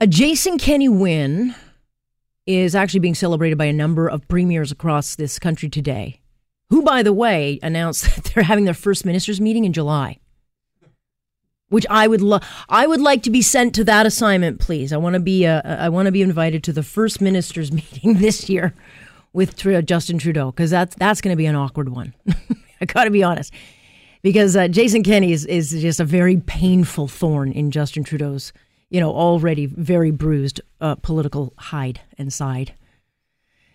A Jason Kenney win is actually being celebrated by a number of premiers across this country today, who, by the way, announced that they're having their first ministers' meeting in July. Which I would love. I would like to be sent to that assignment, please. I want to be. Uh, I want to be invited to the first ministers' meeting this year with Justin Trudeau because that's that's going to be an awkward one. I got to be honest, because uh, Jason Kenney is is just a very painful thorn in Justin Trudeau's you know, already very bruised uh, political hide and side.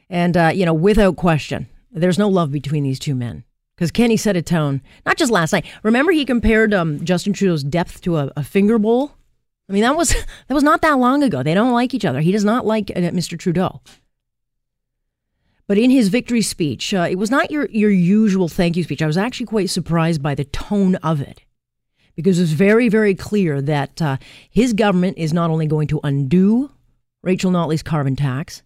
And, uh, you know, without question, there's no love between these two men. Because Kenney set a tone, not just last night. Remember, he compared um, Justin Trudeau's depth to a, a, finger bowl. I mean, that was that was not that long ago. They don't like each other. He does not like uh, Mr. Trudeau. But in his victory speech, uh, it was not your your usual thank you speech. I was actually quite surprised by the tone of it because it's very, very clear that uh, his government is not only going to undo Rachel Notley's carbon tax,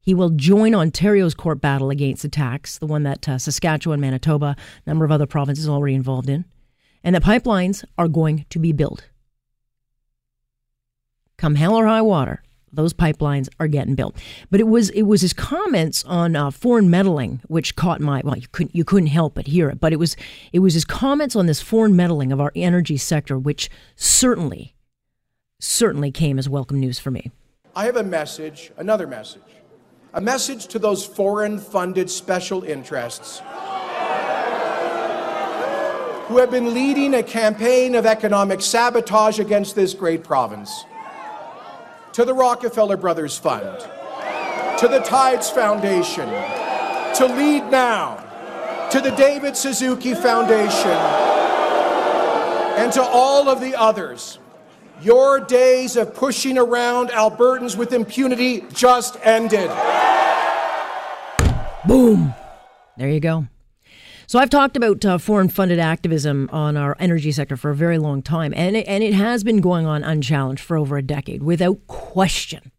he will join Ontario's court battle against the tax, the one that uh, Saskatchewan, Manitoba, a number of other provinces are already involved in, and the pipelines are going to be built. Come hell or high water, those pipelines are getting built. But it was it was his comments on uh, foreign meddling which caught my well you couldn't you couldn't help but hear it. But it was it was his comments on this foreign meddling of our energy sector which certainly certainly came as welcome news for me. I have a message, another message, a message to those foreign funded special interests who have been leading a campaign of economic sabotage against this great province to the Rockefeller Brothers Fund, to the Tides Foundation, to Lead Now, to the David Suzuki Foundation, and to all of the others. Your days of pushing around Albertans with impunity just ended. Boom. There you go. So I've talked about uh, foreign funded activism on our energy sector for a very long time, and it, and it has been going on unchallenged for over a decade, without question.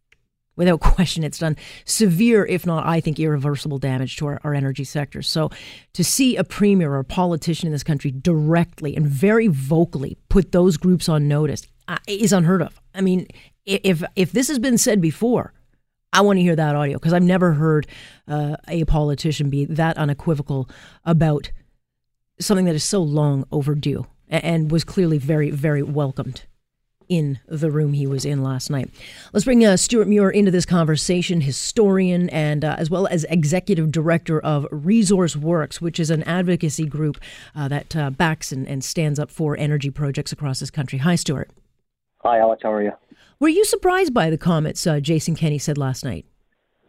Without question, it's done severe, if not, I think, irreversible damage to our, our energy sector. So, to see a premier or a politician in this country directly and very vocally put those groups on notice uh, is unheard of. I mean, if if this has been said before, I want to hear that audio because I've never heard uh, a politician be that unequivocal about something that is so long overdue and was clearly very, very welcomed in the room he was in last night. Let's bring uh, Stewart Muir into this conversation, historian and uh, as well as executive director of Resource Works, which is an advocacy group uh, that uh, backs and, and stands up for energy projects across this country. Hi, Stewart. Hi, Alex. How are you? Were you surprised by the comments uh, Jason Kenney said last night?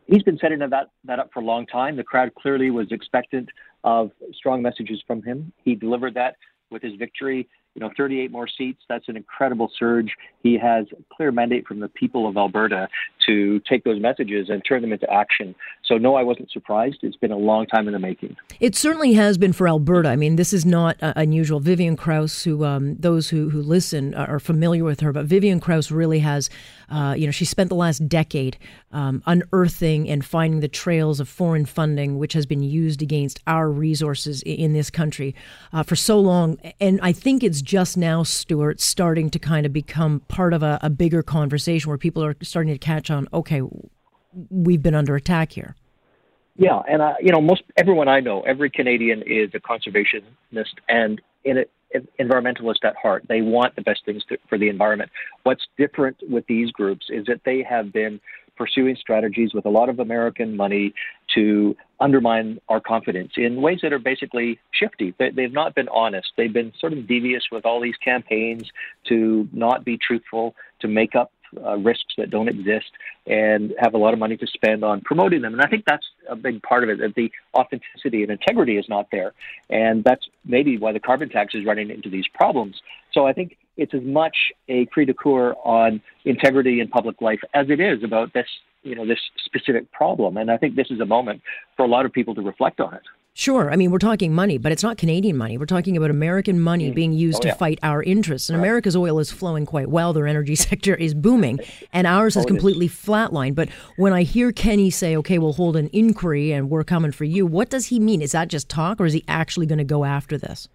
He's been setting that, that up for a long time. The crowd clearly was expectant of strong messages from him. He delivered that with his victory you know, 38 more seats. That's an incredible surge. He has a clear mandate from the people of Alberta to take those messages and turn them into action. So, no, I wasn't surprised. It's been a long time in the making. It certainly has been for Alberta. I mean, this is not uh, unusual. Vivian Krause, who um, those who, who listen are familiar with her, but Vivian Krause really has, uh, you know, she spent the last decade um, unearthing and finding the trails of foreign funding, which has been used against our resources in, this country uh, for so long. And I think it's just now, Stewart, starting to kind of become part of a, a bigger conversation where people are starting to catch on. Okay, we've been under attack here. Yeah, and you know, most everyone I know, every Canadian is a conservationist and in environmentalist at heart. They want the best things to, for the environment. What's different with these groups is that they have been pursuing strategies with a lot of American money to undermine our confidence in ways that are basically shifty. They, they've not been honest. They've been sort of devious with all these campaigns to not be truthful, to make up uh, risks that don't exist and have a lot of money to spend on promoting them. And I think that's a big part of it, that the authenticity and integrity is not there. And that's maybe why the carbon tax is running into these problems. So I think it's as much a cri de coeur on integrity in public life as it is about this, you know, this specific problem. And I think this is a moment for a lot of people to reflect on it. Sure. I mean, we're talking money, but it's not Canadian money. We're talking about American money mm. being used oh, to fight our interests. And right. America's oil is flowing quite well. Their energy sector is booming, and ours has oh, completely flatlined. But when I hear Kenney say, okay, we'll hold an inquiry and we're coming for you, what does he mean? Is that just talk, or is he actually going to go after this?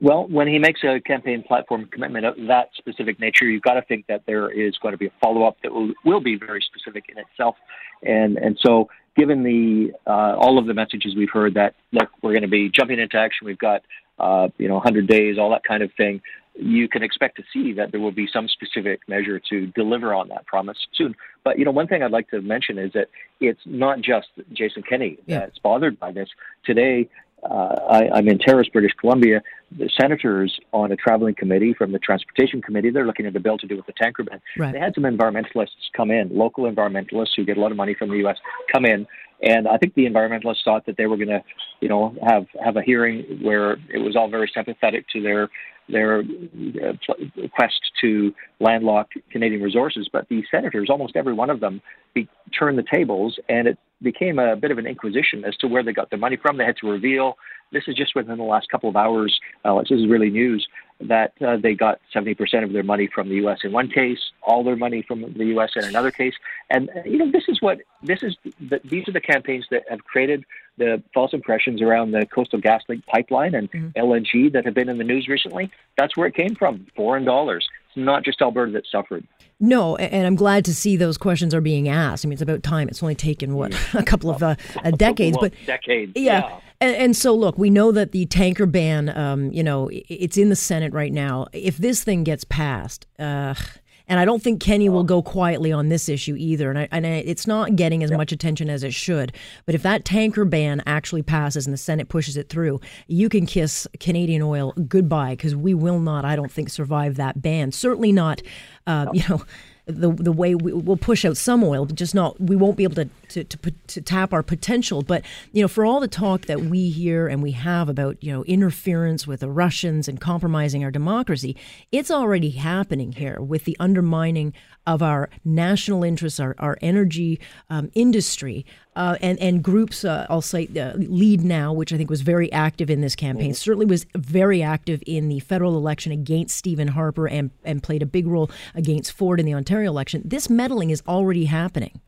Well, when he makes a campaign platform commitment of that specific nature, you've got to think that there is going to be a follow up that will, will be very specific in itself. And and so, given the uh, all of the messages we've heard that look, we're going to be jumping into action. We've got uh, you know 100 days, all that kind of thing. You can expect to see that there will be some specific measure to deliver on that promise soon. But you know, one thing I'd like to mention is that it's not just Jason Kenney yeah. that's bothered by this. Today, I, am in Terrace, British Columbia. The senators on a traveling committee from the Transportation Committee, they're looking at a bill to do with the tanker ban. Right. They had some environmentalists come in, local environmentalists who get a lot of money from the U.S. come in, and I think the environmentalists thought that they were going to, you know, have have a hearing where it was all very sympathetic to their their uh, quest to landlock Canadian resources. But the senators, almost every one of them, be, turned the tables, and it became a bit of an inquisition as to where they got their money from. They had to reveal. This is just within the last couple of hours. Uh, this is really news that uh, they got 70% of their money from the U.S. in one case, all their money from the U.S. in another case, and you know this is what this is. The, these are the campaigns that have created the false impressions around the Coastal GasLink pipeline and mm-hmm. LNG that have been in the news recently. That's where it came from, foreign dollars. Not just Alberta that suffered. No, and I'm glad to see those questions are being asked. I mean, it's about time. It's only taken what a couple of uh, decades, but decades, yeah. yeah. And, and, so, look, we know that the tanker ban, um, you know, it's in the Senate right now. If this thing gets passed, uh, and I don't think Kenney will go quietly on this issue either. And, I, and I, it's not getting as much attention as it should. But if that tanker ban actually passes and the Senate pushes it through, you can kiss Canadian oil goodbye because we will not, I don't think, survive that ban. Certainly not, uh, you know the the way we, will push out some oil, but just not we won't be able to, to to to tap our potential. But you know, for all the talk that we hear and we have about you know interference with the Russians and compromising our democracy, it's already happening here with the undermining of our national interests, our, our energy um, industry, uh, and and groups. Uh, I'll say uh, Lead Now, which I think was very active in this campaign, mm-hmm. certainly was very active in the federal election against Stephen Harper, and and played a big role against Ford in the Ontario election. This meddling is already happening.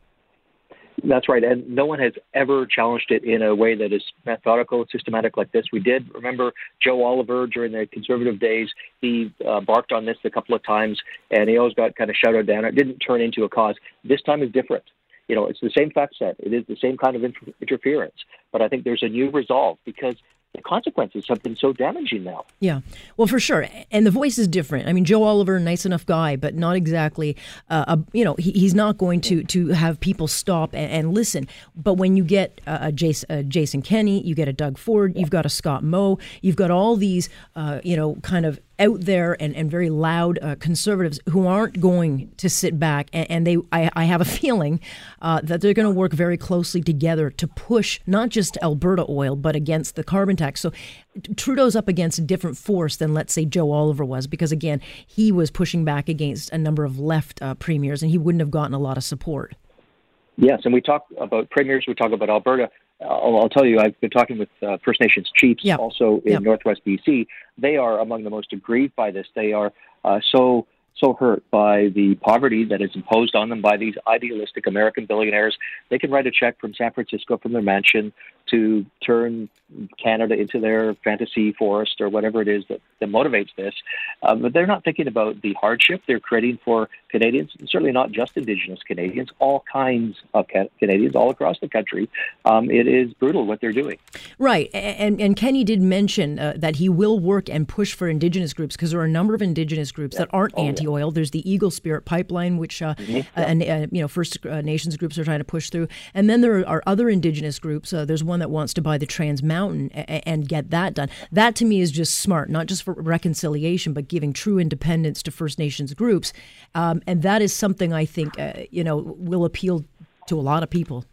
That's right, and no one has ever challenged it in a way that is methodical and systematic like this. We did remember Joe Oliver during the conservative days. He uh, barked on this a couple of times, and he always got kind of shouted down. It didn't turn into a cause. This time is different. You know, it's the same fact set. It is the same kind of inter- interference, but I think there's a new resolve because the consequences have been so damaging now. Yeah, well, for sure. And the voice is different. I mean, Joe Oliver, nice enough guy, but not exactly. Uh, a, you know, he, he's not going to to have people stop and, and listen. But when you get a, Jason, a Jason Kenney, you get a Doug Ford, you've got a Scott Moe, you've got all these, uh, you know, kind of out there and, and very loud uh, conservatives who aren't going to sit back and, and they I, I, have a feeling uh, that they're going to work very closely together to push not just Alberta oil but against the carbon tax. So Trudeau's up against a different force than let's say Joe Oliver was because again he was pushing back against a number of left uh, premiers and he wouldn't have gotten a lot of support. Yes, and we talk about premiers, we talk about Alberta. I'll, I'll, tell you, I've been talking with uh, First Nations chiefs yep. also in yep. Northwest BC. They are among the most aggrieved by this. They are uh, so so hurt by the poverty that is imposed on them by these idealistic American billionaires. They can write a check from San Francisco from their mansion to turn Canada into their fantasy forest or whatever it is that, that motivates this. Uh, but they're not thinking about the hardship they're creating for Canadians, certainly not just Indigenous Canadians, all kinds of ca- Canadians all across the country. Um, it is brutal what they're doing. Right. And, and Kenney did mention uh, that he will work and push for Indigenous groups because there are a number of Indigenous groups yeah. that aren't oh, anti oil. Yeah. There's the Eagle Spirit Pipeline, which uh, mm-hmm. Uh, and uh, you know First uh, Nations groups are trying to push through. And then there are other Indigenous groups. there's one that wants to buy the Trans Mountain and, and get that done. That to me is just smart, not just for reconciliation, but giving true independence to First Nations groups. Um, and that is something I think uh, you know will appeal to a lot of people.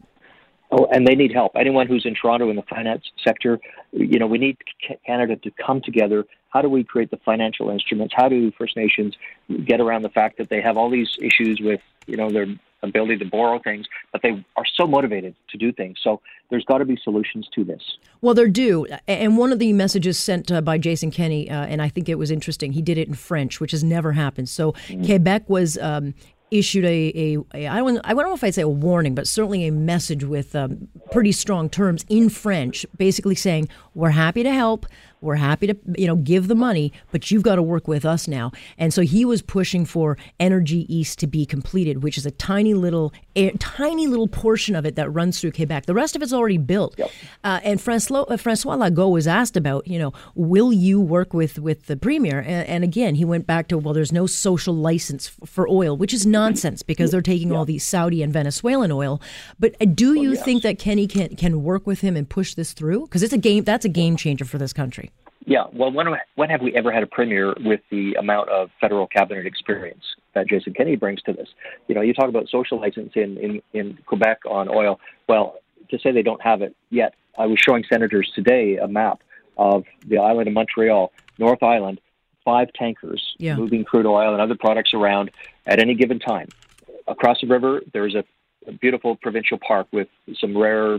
Oh, and they need help. Anyone who's in Toronto in the finance sector, you know, we need Canada to come together. How do we create the financial instruments? How do First Nations get around the fact that they have all these issues with, you know, their ability to borrow things, but they are so motivated to do things. So there's got to be solutions to this. Well, there do. And one of the messages sent uh, by Jason Kenney, uh, and I think it was interesting, he did it in French, which has never happened. So mm-hmm. Quebec was. Um, issued a, a, a I don't I don't know if I'd say a warning, but certainly a message with um, pretty strong terms in French, basically saying we're happy to help, We're happy to, you know, give the money, but you've got to work with us now. And so he was pushing for Energy East to be completed, which is a tiny little, a tiny little portion of it that runs through Quebec. The rest of it's already built. Yep. Uh, and Francois, uh, Francois Legault was asked about, you know, will you work with with the premier? And, and again, he went back to, well, there's no social license f- for oil, which is nonsense because they're taking yeah. all these Saudi and Venezuelan oil. But uh, do you yes. think that Kenney can can work with him and push this through? Because it's a game. That's a game changer for this country. Yeah, well, when, when have we ever had a premier with the amount of federal cabinet experience that Jason Kenney brings to this? You know, you talk about social license in, in, in Quebec on oil. Well, to say they don't have it yet, I was showing senators today a map of the island of Montreal, North Island, five tankers yeah. moving crude oil and other products around at any given time. Across the river, there's a, a beautiful provincial park with some rare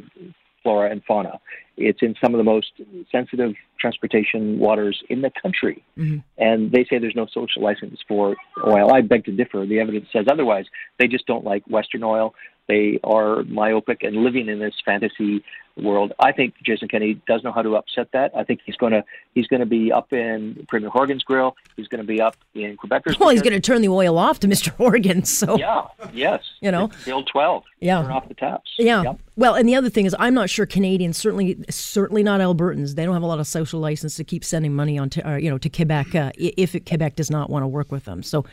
flora and fauna. It's in some of the most sensitive transportation waters in the country. Mm-hmm. And they say there's no social license for oil. I beg to differ. The evidence says otherwise. They just don't like Western oil. They are myopic and living in this fantasy world. I think Jason Kenney does know how to upset that. I think he's going to he's going to be up in Premier Horgan's grill. He's going to be up in Quebecers. Well, he's going to turn the oil off to Mr. Horgan. So yeah, yes, you know, the old twelve. Yeah, turn off the taps. Yeah. Yep. Well, and the other thing is, I'm not sure Canadians certainly certainly not Albertans. They don't have a lot of social license to keep sending money on to uh, you know to Quebec uh, if it, Quebec does not want to work with them. So.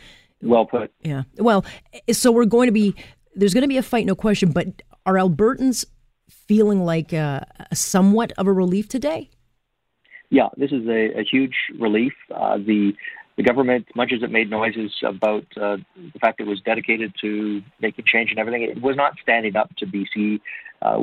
Well put. Yeah. Well, so we're going to be there's going to be a fight, no question. But are Albertans feeling like a, a somewhat of a relief today? Yeah, this is a, a huge relief. Uh, the the government, much as it made noises about uh, the fact it was dedicated to making change and everything, it was not standing up to BC. Uh,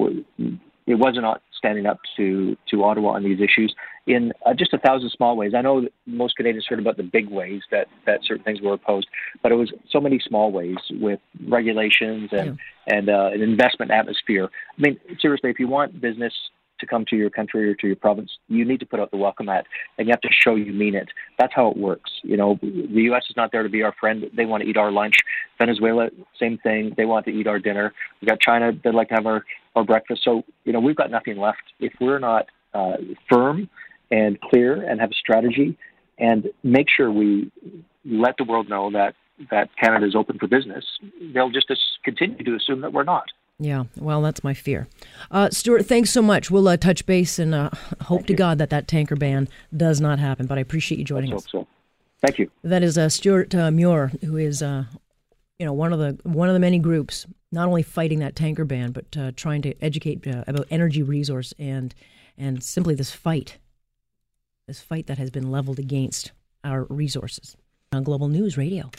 it was not standing up to, to Ottawa on these issues in uh, just a thousand small ways. I know that most Canadians heard about the big ways that, that certain things were opposed, but it was so many small ways with regulations and, yeah. and uh, an investment atmosphere. I mean, seriously, if you want business to come to your country or to your province, you need to put out the welcome mat and you have to show you mean it. That's how it works. You know, the U.S. is not there to be our friend. They want to eat our lunch. Venezuela, same thing. They want to eat our dinner. We've got China. They'd like to have our, our breakfast. So, you know, we've got nothing left. If we're not uh, firm and clear and have a strategy and make sure we let the world know that that Canada is open for business, they'll just continue to assume that we're not. Yeah, well, that's my fear. Uh, Stewart, thanks so much. We'll uh, touch base and uh, hope Thank to you. God that that tanker ban does not happen. But I appreciate you joining us. So. Thank you. That is uh, Stewart uh, Muir, who is uh, you know one of the one of the many groups not only fighting that tanker ban, but uh, trying to educate about energy resource and and simply this fight, this fight that has been leveled against our resources on Global News Radio.